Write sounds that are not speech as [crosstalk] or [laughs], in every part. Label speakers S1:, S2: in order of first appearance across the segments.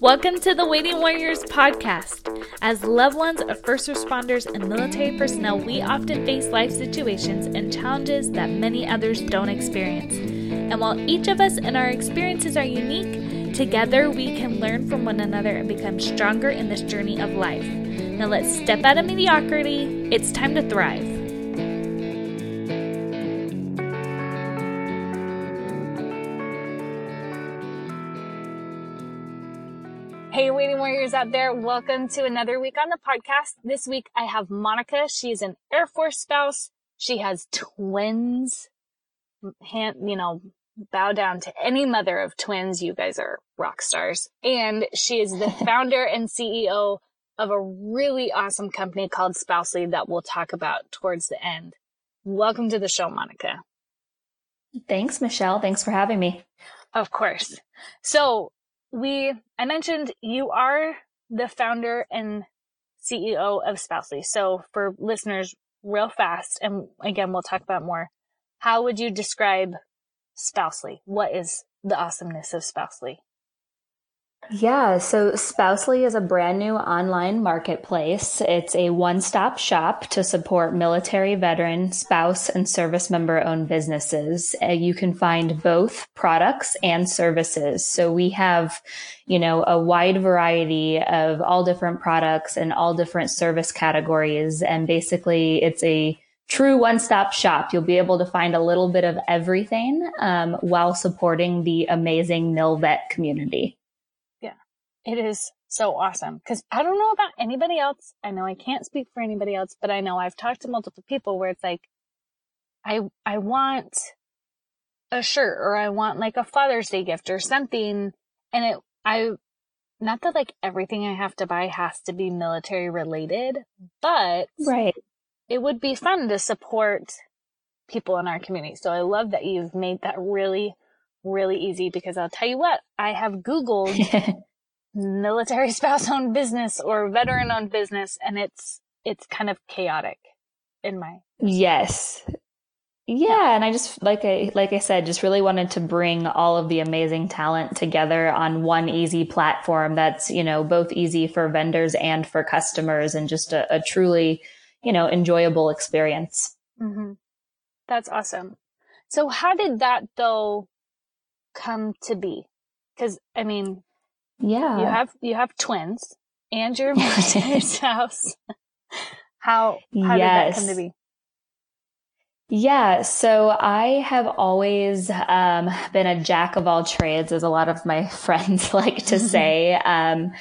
S1: Welcome to the Waiting Warriors podcast. As loved ones of first responders and military personnel, we often face life situations and challenges that many others don't experience. And while each of us and our experiences are unique, together we can learn from one another and become stronger in this journey of life. Now let's step out of mediocrity. It's time to thrive. Out there. Welcome to another week on the podcast. This week I have Monica. She's an Air Force spouse. She has twins. Hand, you know, bow down to any mother of twins. You guys are rock stars. And she is the [laughs] founder and CEO of a really awesome company called Spousely that we'll talk about towards the end. Welcome to the show, Monica.
S2: Thanks, Michelle. Thanks for having me.
S1: Of course. So we, I mentioned you are the founder and CEO of Spousely. So for listeners, real fast, and again, we'll talk about more. How would you describe Spousely? What is the awesomeness of Spousely?
S2: Yeah, so Spousely is a brand new online marketplace. It's a one stop shop to support military, veteran, spouse, and service member owned businesses. Uh, you can find both products and services. So we have, you know, a wide variety of all different products and all different service categories. And basically, it's a true one stop shop. You'll be able to find a little bit of everything um, while supporting the amazing MilVet community.
S1: It is so awesome because I don't know about anybody else. I know I can't speak for anybody else, but I know I've talked to multiple people where it's like, I, I want a shirt or I want like a Father's Day gift or something. And it, I, not that like everything I have to buy has to be military related, but
S2: right.
S1: it would be fun to support people in our community. So I love that you've made that really, really easy because I'll tell you what, I have Googled [laughs] military [laughs] spouse owned business or veteran owned business and it's it's kind of chaotic in my
S2: yes yeah, and I just like I like I said, just really wanted to bring all of the amazing talent together on one easy platform that's you know both easy for vendors and for customers, and just a, a truly you know enjoyable experience.
S1: Mm-hmm. That's awesome. So how did that though come to be? Because I mean,
S2: yeah.
S1: You have you have twins and [laughs] your military house. [laughs] How how yes. did that come to be?
S2: Yeah, so I have always um, been a jack of all trades, as a lot of my [laughs] friends like to say. Um,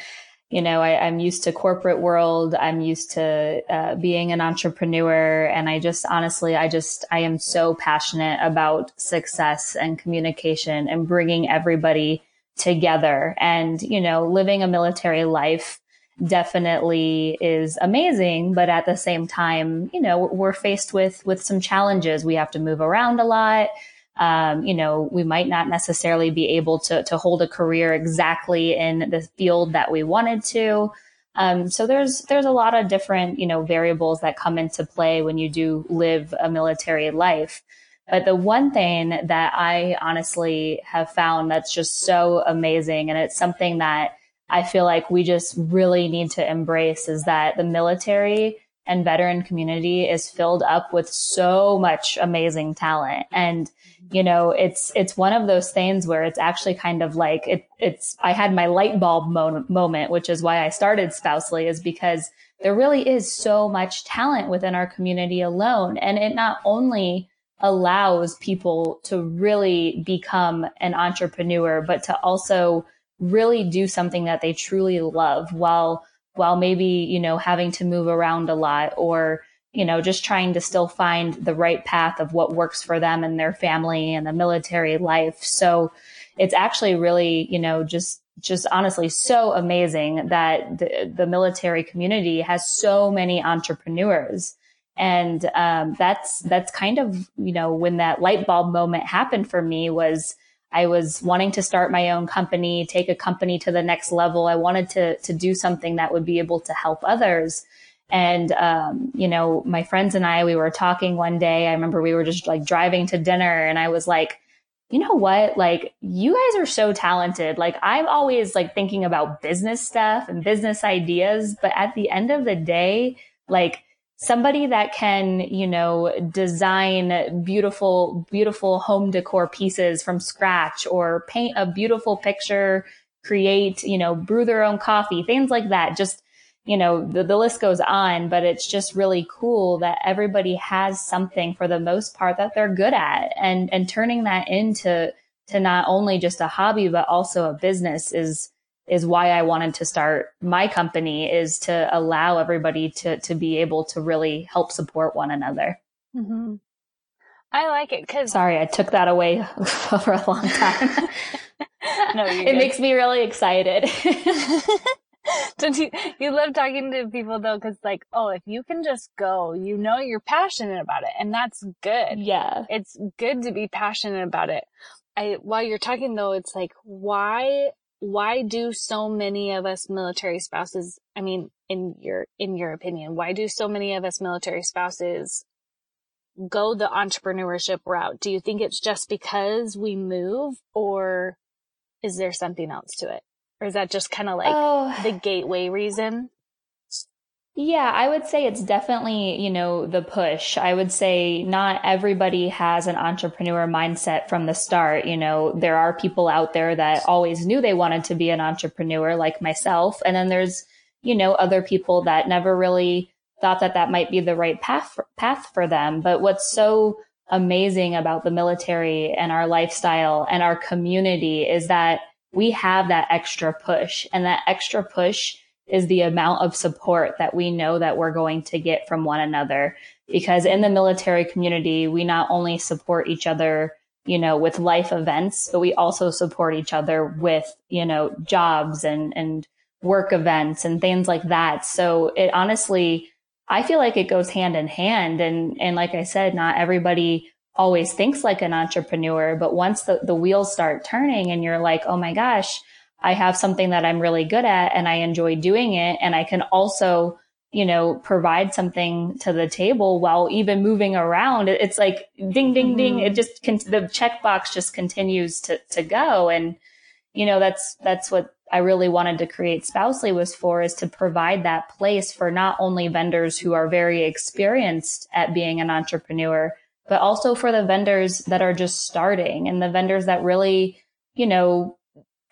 S2: you know, I, am used to corporate world. I'm used to uh, being an entrepreneur, and I just honestly, I just I am so passionate about success and communication and bringing everybody together. And, you know, living a military life definitely is amazing. But at the same time, you know, we're faced with, with some challenges. We have to move around a lot. Um, you know, we might not necessarily be able to, to hold a career exactly in the field that we wanted to. Um, so there's there's a lot of different you know variables that come into play when you do live a military life. But the one thing that I honestly have found that's just so amazing, and it's something that I feel like we just really need to embrace is that the military and veteran community is filled up with so much amazing talent. And, you know, it's, it's one of those things where it's actually kind of like it, it's, I had my light bulb mo- moment, which is why I started Spousely is because there really is so much talent within our community alone. And it not only allows people to really become an entrepreneur, but to also really do something that they truly love while, while maybe, you know, having to move around a lot or, you know, just trying to still find the right path of what works for them and their family and the military life. So it's actually really, you know, just just honestly so amazing that the, the military community has so many entrepreneurs and um, that's that's kind of you know when that light bulb moment happened for me was I was wanting to start my own company, take a company to the next level. I wanted to to do something that would be able to help others. And um, you know, my friends and I, we were talking one day. I remember we were just like driving to dinner, and I was like, you know what? Like, you guys are so talented. Like, I'm always like thinking about business stuff and business ideas. But at the end of the day, like, somebody that can, you know, design beautiful, beautiful home decor pieces from scratch or paint a beautiful picture, create, you know, brew their own coffee, things like that. Just, you know, the, the list goes on, but it's just really cool that everybody has something for the most part that they're good at and, and turning that into, to not only just a hobby, but also a business is, is why I wanted to start my company is to allow everybody to, to be able to really help support one another.
S1: Mm-hmm. I like it because.
S2: Sorry, I took that away [laughs] for a long time. [laughs]
S1: no,
S2: it good. makes me really excited. [laughs]
S1: Don't you, you love talking to people though, cause like, oh, if you can just go, you know, you're passionate about it and that's good.
S2: Yeah.
S1: It's good to be passionate about it. I, while you're talking though, it's like, why why do so many of us military spouses, I mean, in your, in your opinion, why do so many of us military spouses go the entrepreneurship route? Do you think it's just because we move or is there something else to it? Or is that just kind of like oh. the gateway reason?
S2: Yeah, I would say it's definitely, you know, the push. I would say not everybody has an entrepreneur mindset from the start. You know, there are people out there that always knew they wanted to be an entrepreneur like myself. And then there's, you know, other people that never really thought that that might be the right path for, path for them. But what's so amazing about the military and our lifestyle and our community is that we have that extra push and that extra push is the amount of support that we know that we're going to get from one another. Because in the military community, we not only support each other, you know, with life events, but we also support each other with, you know, jobs and, and work events and things like that. So it honestly, I feel like it goes hand in hand. And, and like I said, not everybody always thinks like an entrepreneur, but once the, the wheels start turning and you're like, Oh my gosh, I have something that I'm really good at and I enjoy doing it. And I can also, you know, provide something to the table while even moving around. It's like ding, ding, mm-hmm. ding. It just, can, the checkbox just continues to, to go. And, you know, that's, that's what I really wanted to create Spousely was for is to provide that place for not only vendors who are very experienced at being an entrepreneur, but also for the vendors that are just starting and the vendors that really, you know,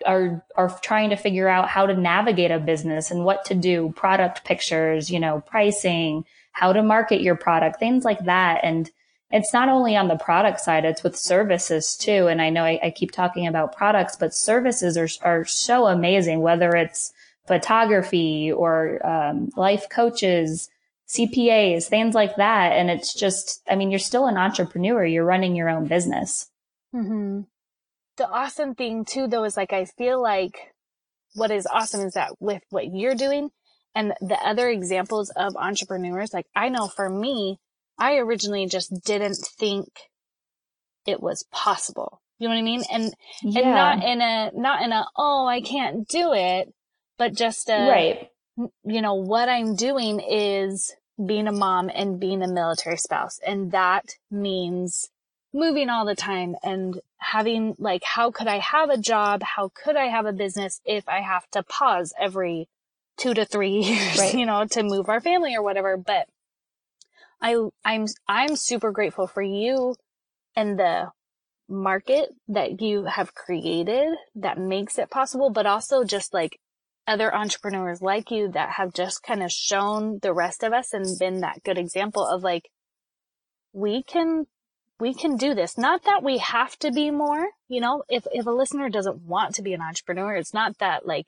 S2: are are trying to figure out how to navigate a business and what to do, product pictures, you know, pricing, how to market your product, things like that. And it's not only on the product side, it's with services too. And I know I, I keep talking about products, but services are are so amazing, whether it's photography or um, life coaches, CPAs, things like that. And it's just, I mean, you're still an entrepreneur. You're running your own business.
S1: Mm-hmm the awesome thing too, though, is like, I feel like what is awesome is that with what you're doing and the other examples of entrepreneurs, like I know for me, I originally just didn't think it was possible. You know what I mean? And, yeah. and not in a, not in a, oh, I can't do it, but just a,
S2: right.
S1: you know, what I'm doing is being a mom and being a military spouse. And that means moving all the time and having like, how could I have a job? How could I have a business if I have to pause every two to three [laughs] years, right. you know, to move our family or whatever. But I, I'm, I'm super grateful for you and the market that you have created that makes it possible, but also just like other entrepreneurs like you that have just kind of shown the rest of us and been that good example of like, we can we can do this. Not that we have to be more, you know, if, if a listener doesn't want to be an entrepreneur, it's not that like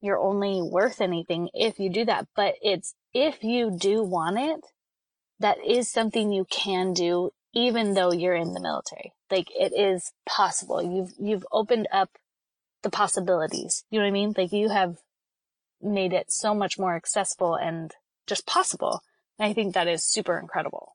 S1: you're only worth anything if you do that, but it's if you do want it, that is something you can do even though you're in the military. Like it is possible. You've, you've opened up the possibilities. You know what I mean? Like you have made it so much more accessible and just possible. And I think that is super incredible.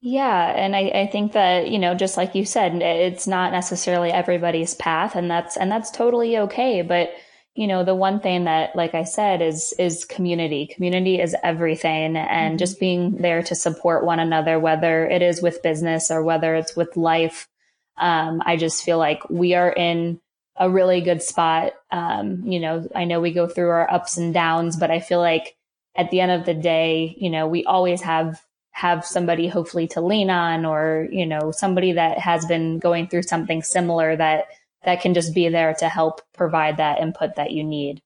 S2: Yeah. And I, I think that, you know, just like you said, it's not necessarily everybody's path and that's, and that's totally okay. But, you know, the one thing that, like I said, is, is community. Community is everything and mm-hmm. just being there to support one another, whether it is with business or whether it's with life. Um, I just feel like we are in a really good spot. Um, you know, I know we go through our ups and downs, but I feel like at the end of the day, you know, we always have have somebody hopefully to lean on or, you know, somebody that has been going through something similar that that can just be there to help provide that input that you need.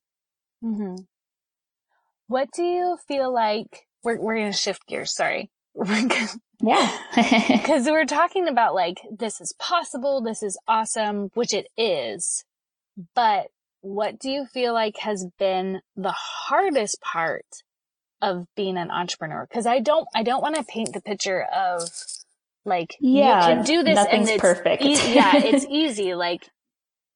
S1: Mm-hmm. What do you feel like? We're, we're going to shift gears. Sorry. [laughs]
S2: yeah. [laughs]
S1: Because we're talking about like, this is possible. This is awesome, which it is. But what do you feel like has been the hardest part of being an entrepreneur? Cause I don't, I don't want to paint the picture of like, yeah, you can do this
S2: and it's perfect.
S1: E- yeah, it's [laughs] easy. Like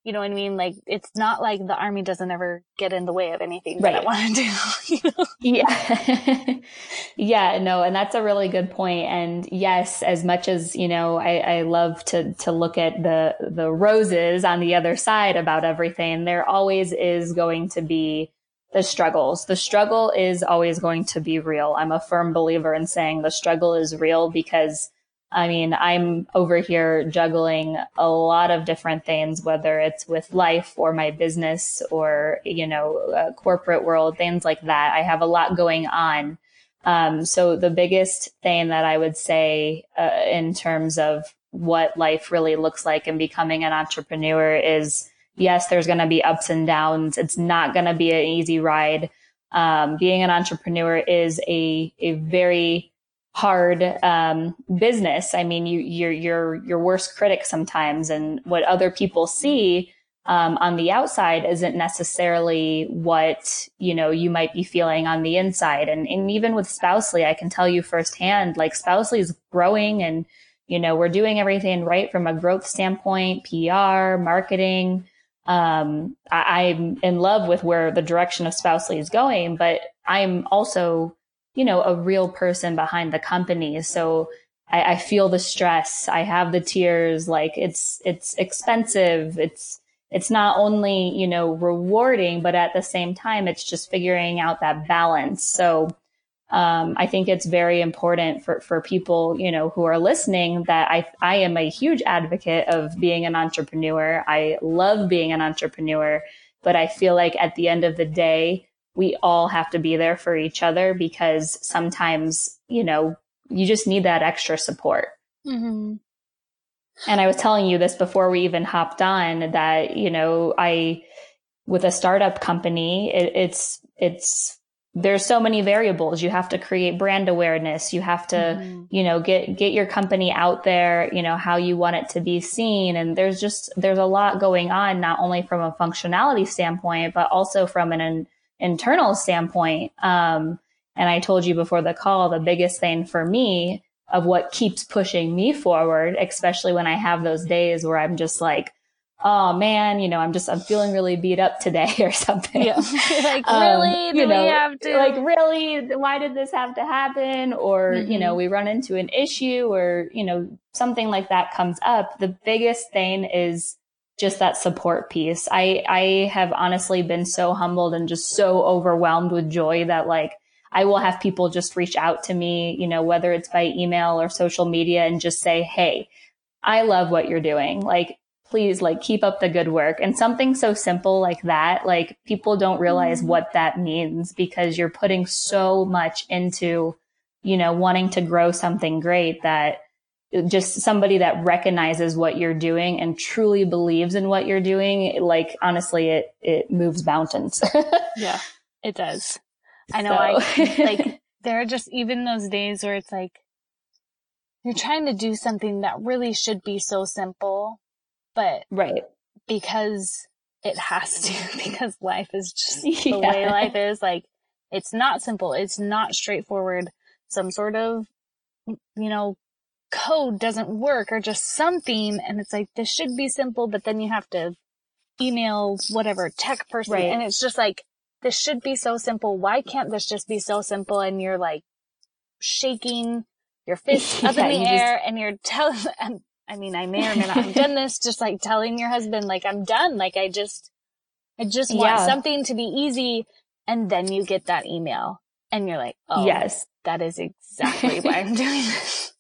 S1: you know what I mean? Like, it's not like the army doesn't ever get in the way of anything right. that I want to do. [laughs] You know?
S2: Yeah. [laughs] yeah, no, and that's a really good point. And yes, as much as, you know, I, I love to, to look at the, the roses on the other side about everything, there always is going to be the struggles. The struggle is always going to be real. I'm a firm believer in saying the struggle is real because I mean, I'm over here juggling a lot of different things, whether it's with life or my business or, you know, corporate world, things like that. I have a lot going on. Um, so the biggest thing that I would say uh, in terms of what life really looks like and becoming an entrepreneur is yes, there's going to be ups and downs. It's not going to be an easy ride. Um, being an entrepreneur is a, a very hard um, business. I mean, you, you're your your worst critic sometimes, and what other people see um, on the outside isn't necessarily what you know you might be feeling on the inside. And and even with Spousely, I can tell you firsthand, like Spousely is growing, and you know we're doing everything right from a growth standpoint, PR, marketing. Um, I, I'm in love with where the direction of Spousely is going, but I'm also you know, a real person behind the company. So I, I feel the stress. I have the tears. Like it's, it's expensive. It's, it's not only, you know, rewarding, but at the same time, it's just figuring out that balance. So, um, I think it's very important for, for people, you know, who are listening that I, I am a huge advocate of being an entrepreneur. I love being an entrepreneur, but I feel like at the end of the day, we all have to be there for each other because sometimes, you know, you just need that extra support. Mm-hmm. And I was telling you this before we even hopped on that, you know, I, with a startup company, it, it's, it's, there's so many variables. You have to create brand awareness. You have to, mm-hmm. you know, get, get your company out there, you know, how you want it to be seen. And there's just, there's a lot going on, not only from a functionality standpoint, but also from an, internal standpoint. Um, and I told you before the call, the biggest thing for me of what keeps pushing me forward, especially when I have those days where I'm just like, oh man, you know, I'm just, I'm feeling really beat up today [laughs] or something.
S1: Yeah. [laughs] like, um, really? You know, we have to?
S2: Like, really? Why did this have to happen? Or, mm-hmm. you know, mm-hmm. we run into an issue or, you know, something like that comes up. The biggest thing is just that support piece. I, I have honestly been so humbled and just so overwhelmed with joy that like, I will have people just reach out to me, you know, whether it's by email or social media and just say, Hey, I love what you're doing. Like, please like keep up the good work. And something so simple like that, like people don't realize mm-hmm. what that means because you're putting so much into, you know, wanting to grow something great that just somebody that recognizes what you're doing and truly believes in what you're doing, like honestly, it it moves mountains. [laughs]
S1: yeah, it does. I know. So. I like [laughs] there are just even those days where it's like you're trying to do something that really should be so simple, but
S2: right
S1: because it has to [laughs] because life is just [laughs] the yeah. way life is. Like it's not simple. It's not straightforward. Some sort of you know code doesn't work or just something. And it's like, this should be simple, but then you have to email whatever tech person. Right. And it's just like, this should be so simple. Why can't this just be so simple? And you're like shaking your fist [laughs] up in the air just... and you're telling, I mean, I may or may not have done this, [laughs] just like telling your husband, like, I'm done. Like, I just, I just want yeah. something to be easy. And then you get that email and you're like, oh,
S2: yes,
S1: that is exactly why I'm doing [laughs] this.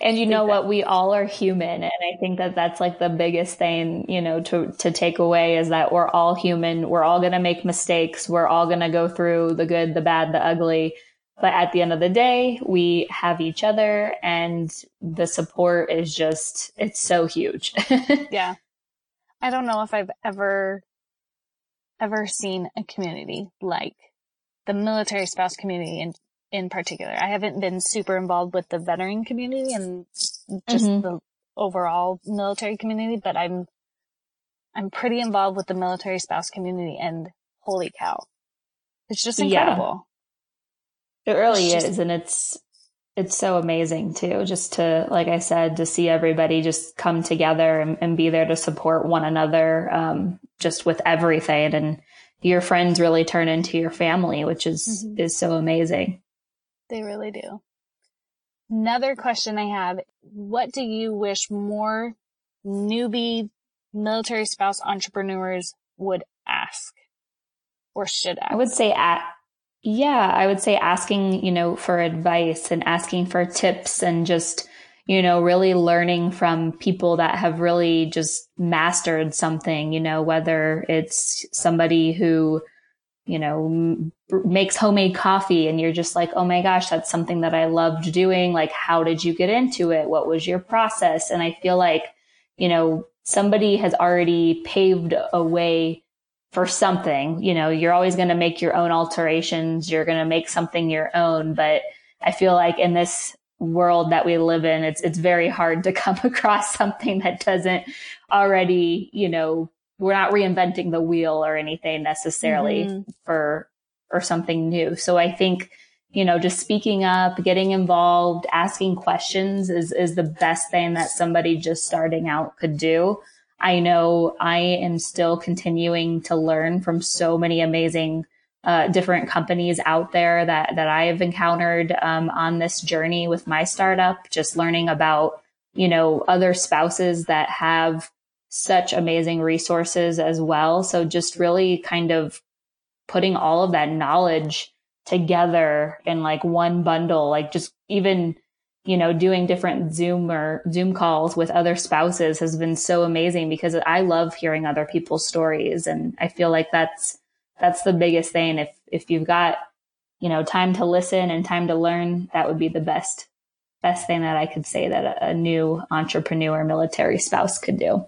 S2: and you know what? We all are human. And I think that that's like the biggest thing, you know, to, to take away is that we're all human. We're all going to make mistakes. We're all going to go through the good, the bad, the ugly. But at the end of the day, we have each other and the support is just, it's so huge. [laughs]
S1: yeah. I don't know if I've ever, ever seen a community like the military spouse community in, in particular. I haven't been super involved with the veteran community and just mm-hmm. the overall military community, but I'm, I'm pretty involved with the military spouse community and holy cow. It's just incredible.
S2: Yeah. It really it's is. And it's, it's so amazing too, just to, like I said, to see everybody just come together and, and be there to support one another, um, just with everything. And your friends really turn into your family, which is, mm-hmm. is so amazing.
S1: They really do. Another question I have, what do you wish more newbie military spouse entrepreneurs would ask or should ask?
S2: I would say at, yeah, I would say asking, you know, for advice and asking for tips and just, you know, really learning from people that have really just mastered something, you know, whether it's somebody who, you know, makes homemade coffee and you're just like, oh my gosh, that's something that I loved doing. Like, how did you get into it? What was your process? And I feel like, you know, somebody has already paved a way for something. You know, you're always going to make your own alterations. You're going to make something your own. But I feel like in this world that we live in, it's, it's very hard to [laughs] come across something that doesn't already, you know, we're not reinventing the wheel or anything necessarily mm-hmm. for, or something new. So I think, you know, just speaking up, getting involved, asking questions is, is the best thing that somebody just starting out could do. I know I am still continuing to learn from so many amazing uh, different companies out there that that I have encountered um, on this journey with my startup. Just learning about you know other spouses that have such amazing resources as well. So just really kind of putting all of that knowledge together in like one bundle, like just even you know, doing different Zoom or Zoom calls with other spouses has been so amazing because I love hearing other people's stories. And I feel like that's, that's the biggest thing. If, if you've got, you know, time to listen and time to learn, that would be the best, best thing that I could say that a, a new entrepreneur military spouse could do.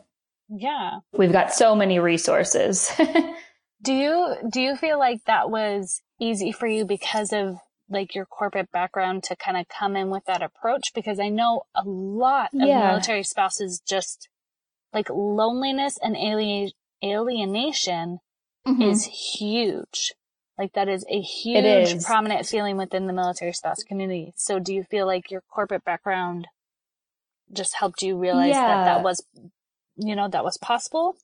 S1: Yeah.
S2: We've got so many resources. [laughs]
S1: do you, do you feel like that was easy for you because of like your corporate background to kind of come in with that approach because I know a lot of yeah. military spouses just like loneliness and alien, alienation mm-hmm. is huge. Like that is a huge is. prominent feeling within the military spouse community. So do you feel like your corporate background just helped you realize yeah. that that was, you know, that was possible?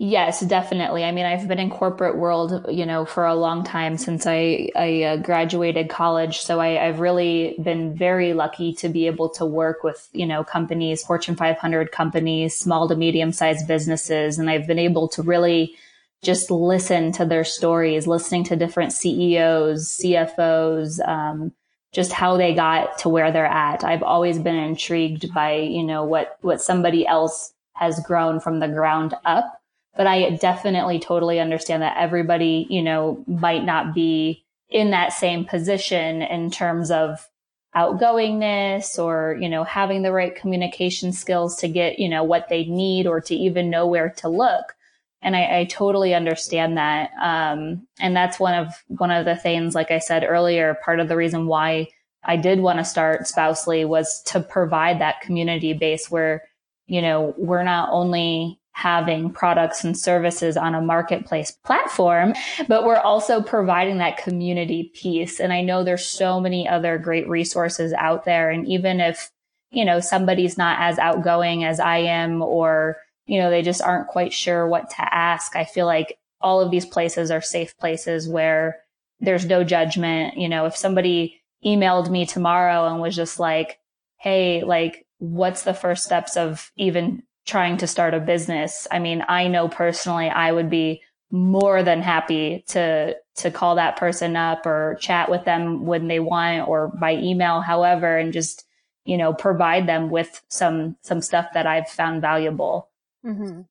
S2: Yes, definitely. I mean, I've been in corporate world, you know, for a long time since I, I uh, graduated college. So I, I've really been very lucky to be able to work with, you know, companies, Fortune 500 companies, small to medium sized businesses. And I've been able to really just listen to their stories, listening to different CEOs, CFOs, um, just how they got to where they're at. I've always been intrigued by, you know, what, what somebody else has grown from the ground up but I definitely totally understand that everybody, you know, might not be in that same position in terms of outgoingness or, you know, having the right communication skills to get, you know, what they need or to even know where to look. And I, I totally understand that. Um, and that's one of, one of the things, like I said earlier, part of the reason why I did want to start Spousely was to provide that community base where, you know, we're not only having products and services on a marketplace platform, but we're also providing that community piece. And I know there's so many other great resources out there. And even if, you know, somebody's not as outgoing as I am, or, you know, they just aren't quite sure what to ask, I feel like all of these places are safe places where there's no judgment. You know, if somebody emailed me tomorrow and was just like, Hey, like, what's the first steps of even trying to start a business. I mean, I know personally I would be more than happy to to call that person up or chat with them when they want or by email however and just you know, provide them with some, some stuff that I've found valuable.
S1: Mm-hmm.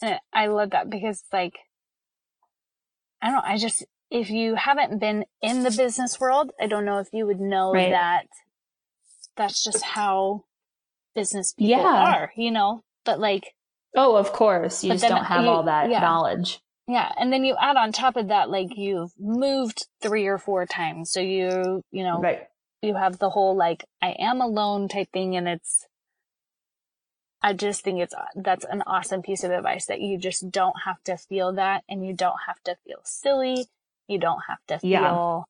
S1: And I love that because like, I don't know, I just, if you haven't been in the business world, I don't know if you would know right. that that's just how business people yeah. are, you know, but like,
S2: Oh, of course. You just don't have you, all that yeah. knowledge.
S1: Yeah. And then you add on top of that, like you've moved three or four times. So you, you know,
S2: right.
S1: you have the whole like, I am alone type thing. And it's, I just think it's, that's an awesome piece of advice that you just don't have to feel that and you don't have to feel silly. You don't have to feel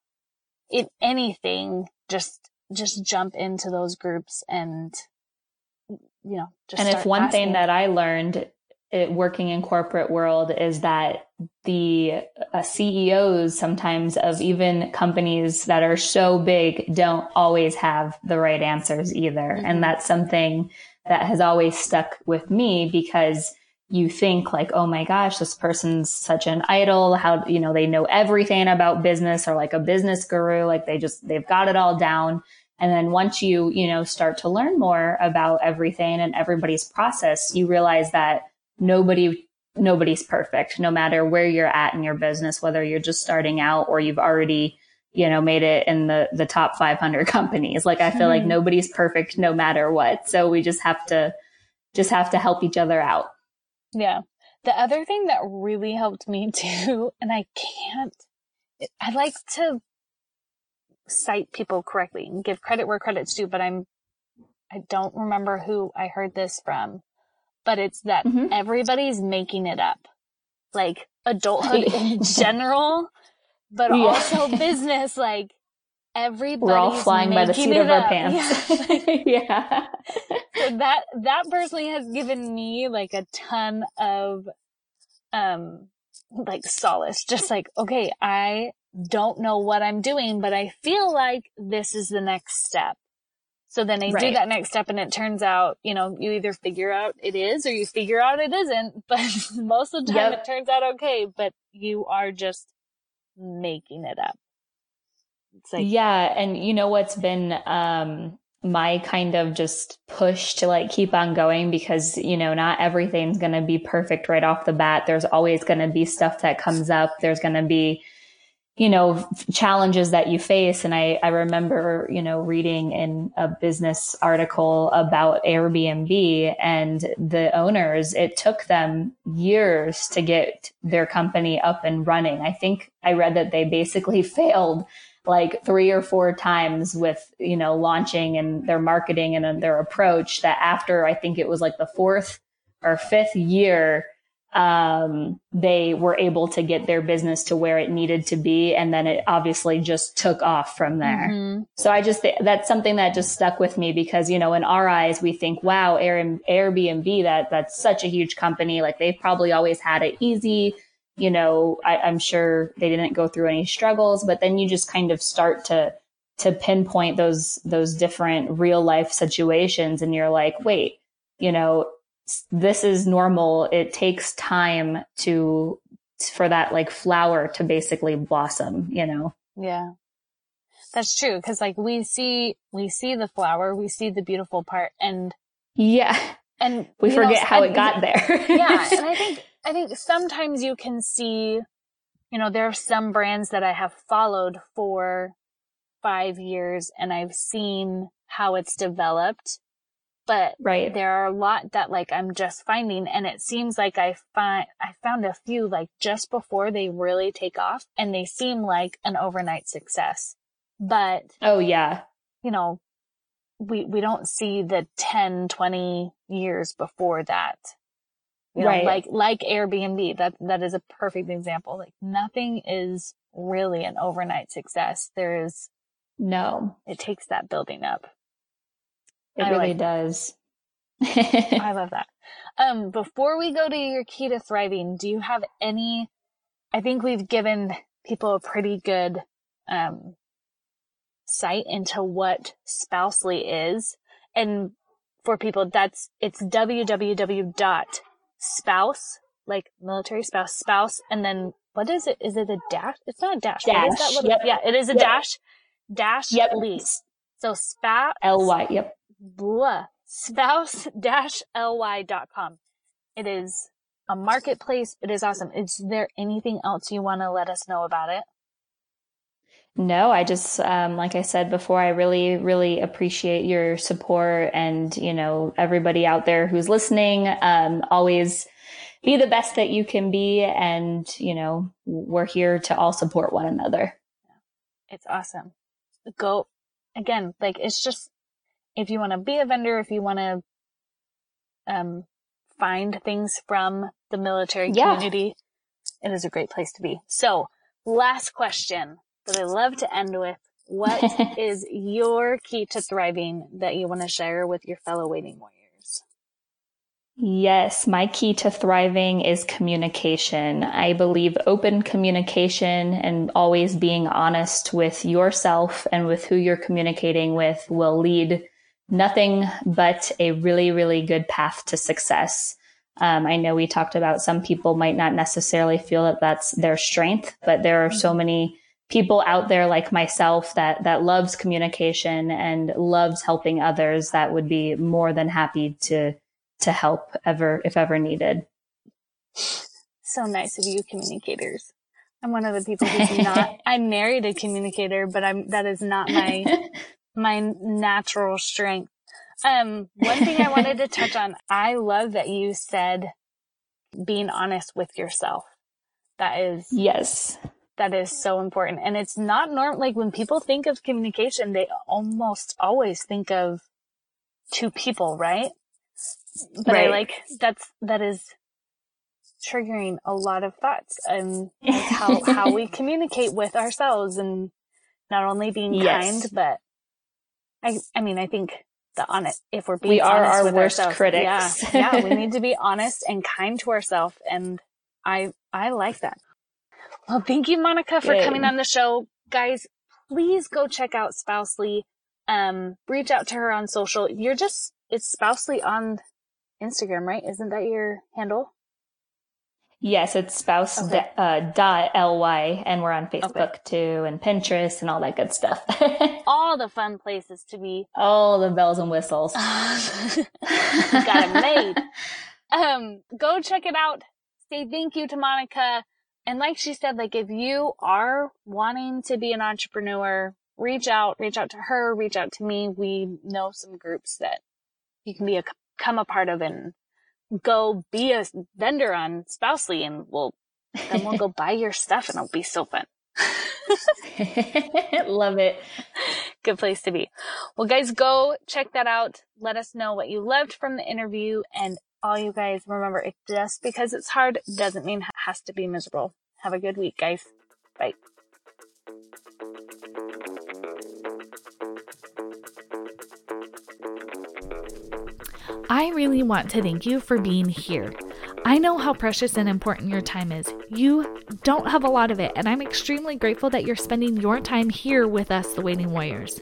S1: yeah. in anything. Just, just jump into those groups and you know,
S2: and if one asking. thing that I learned it, working in corporate world is that the uh, CEOs sometimes of even companies that are so big don't always have the right answers either. Mm-hmm. And that's something that has always stuck with me because you think like, oh my gosh, this person's such an idol. How, you know, they know everything about business or like a business guru. Like they just, they've got it all down. And then once you, you know, start to learn more about everything and everybody's process, you realize that nobody, nobody's perfect, no matter where you're at in your business, whether you're just starting out or you've already, you know, made it in the, the top 500 [laughs] companies. Like I feel mm-hmm. like nobody's perfect no matter what. So we just have to, just have to help each other out.
S1: Yeah. The other thing that really helped me [laughs] too, and I can't, I like to cite people correctly and give credit where credit's due, but I'm, I don't remember who I heard this from, but it's that mm-hmm. everybody's making it up. Like adulthood [laughs] in general, but yeah. also business, like everybody's We're all flying by the seat of our up. [laughs] pants. Yeah. [laughs] yeah. so that, that personally has given me like a ton of, um, like solace, just like, okay, I don't know what I'm doing, but I feel like this is the next step. So then I right. do that next step and it turns out, you know, you either figure out it is or you figure out it isn't, [laughs] but most of the time yep. it turns out okay, but you are just making it up.
S2: Like, yeah. And you know what's been, um, my kind of just push to like keep on going because, you know, not everything's going to be perfect right off the bat. There's always going to be stuff that comes up. There's going to be, you know, challenges that you face. And I, I remember, you know, reading in a business article about Airbnb and the owners, it took them years to get their company up and running. I think I read that they basically [laughs] failed like three or four times with, you know, launching and their marketing and their approach that after I think it was like the fourth or fifth year, um, they were able to get their business to where it needed to be. And then it obviously just took off from there. Mm-hmm. So I just, that's something that just stuck with me because, you know, in our eyes, we think, wow, Air, Airbnb, that, that's such a huge company. Like they've probably always had it easy. You know, I, I'm sure they didn't go through any struggles, but then you just kind of start to, to pinpoint those, those different real life situations. And you're like, wait, you know, this is normal. It takes time to, for that like flower to basically blossom, you know?
S1: Yeah. That's true. Cause like we see, we see the flower, we see the beautiful part and
S2: yeah.
S1: And
S2: we forget know, how it got there.
S1: yeah. And [laughs] I think, I think sometimes you can see, you know, there are some brands that I have followed for five years and I've seen how it's developed but
S2: right.
S1: there are a lot that like I'm just finding and it seems like I find I found a few like just before they really take off and they seem like an overnight success. But
S2: oh yeah.
S1: You know, we we don't see the 10 20 years before that. You know, right. like like Airbnb that that is a perfect example. Like nothing is really an overnight success. There is
S2: no.
S1: It takes that building up.
S2: It I really like does. [laughs]
S1: I love that. Um, before we go to your key to thriving, do you have any? I think we've given people a pretty good um, sight into what Spousely is, and for people, that's it's www dot spouse like military spouse spouse, and then what is it? Is it a dash? It's not a dash.
S2: Dash. Yep.
S1: Yeah, it is a
S2: yep.
S1: dash. Dash
S2: yep.
S1: lease So spouse
S2: ly. Yep.
S1: Blah, spouse-ly.com. It is a marketplace. It is awesome. Is there anything else you want to let us know about it?
S2: No, I just, um, like I said before, I really, really appreciate your support and, you know, everybody out there who's listening. Um, always be the best that you can be. And, you know, we're here to all support one another.
S1: It's awesome. Go again, like it's just, if you want to be a vendor, if you want to, um, find things from the military
S2: Yeah.
S1: community, it is a great place to be. So last question that I love to end with. What [laughs] is your key to thriving that you want to share with your fellow waiting warriors?
S2: Yes, my key to thriving is communication. I believe open communication and always being honest with yourself and with who you're communicating with will lead nothing but a really, really good path to success. Um, I know we talked about some people might not necessarily feel that that's their strength, but there are so many people out there like myself that that loves communication and loves helping others that would be more than happy to to help ever if ever needed.
S1: So nice of you, communicators. I'm one of the people who's not, [laughs] I'm married a communicator, but I'm, that is not my, [laughs] my natural strength. Um, one thing I wanted to [laughs] touch on, I love that you said being honest with yourself. That is,
S2: yes.
S1: that is so important. And it's not normal. Like when people think of communication, they almost always think of two people, right? But I like that's that is triggering a lot of thoughts and [laughs] how how we communicate with ourselves and not only being
S2: Yes.
S1: kind, but I I mean I think the honest if we're being
S2: We are our worst
S1: ourselves,
S2: critics.
S1: Yeah, [laughs] yeah, we need to be honest and kind to ourselves, and I I like that. Well, thank you, Monica, for
S2: Good.
S1: coming on the show, guys. Please go check out Spousely. Um, reach out to her on social. You're just it's Spousely on Instagram, right? Isn't that your handle?
S2: Yes, it's spouse
S1: Okay.
S2: uh, dot ly, and we're on Facebook too, and Pinterest, and all that good stuff. [laughs]
S1: All the fun places to be.
S2: all the bells and whistles. [laughs] [laughs]
S1: got it made. Um, go check it out. Say thank you to Monica. And like she said, like if you are wanting to be an entrepreneur, reach out, reach out to her, reach out to me. We know some groups that you can be a, come a part of and go be a vendor on Spousely and we'll, then we'll go [laughs] buy your stuff and it'll be so fun. [laughs]
S2: Love it.
S1: Good place to be. Well, guys, go check that out. Let us know what you loved from the interview. And all you guys remember, it just because it's hard doesn't mean it has to be miserable. Have a good week, guys. Bye.
S3: I really want to thank you for being here. I know how precious and important your time is. You don't have a lot of it, and I'm extremely grateful that you're spending your time here with us, the Waiting Warriors.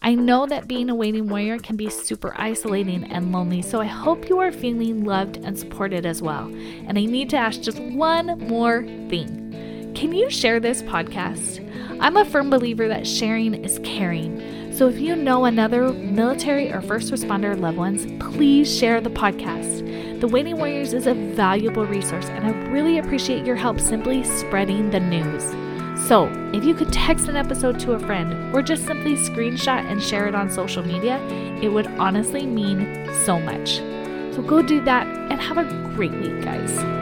S3: I know that being a waiting warrior can be super isolating and lonely, so I hope you are feeling loved and supported as well. And I need to ask just one more thing. Can you share this podcast? I'm a firm believer that sharing is caring. So if you know another military or first responder loved ones, please share the podcast. The Waiting Warriors is a valuable resource, and I really appreciate your help simply spreading the news. So, if you could text an episode to a friend or just simply screenshot and share it on social media, it would honestly mean so much. So, go do that and have a great week, guys.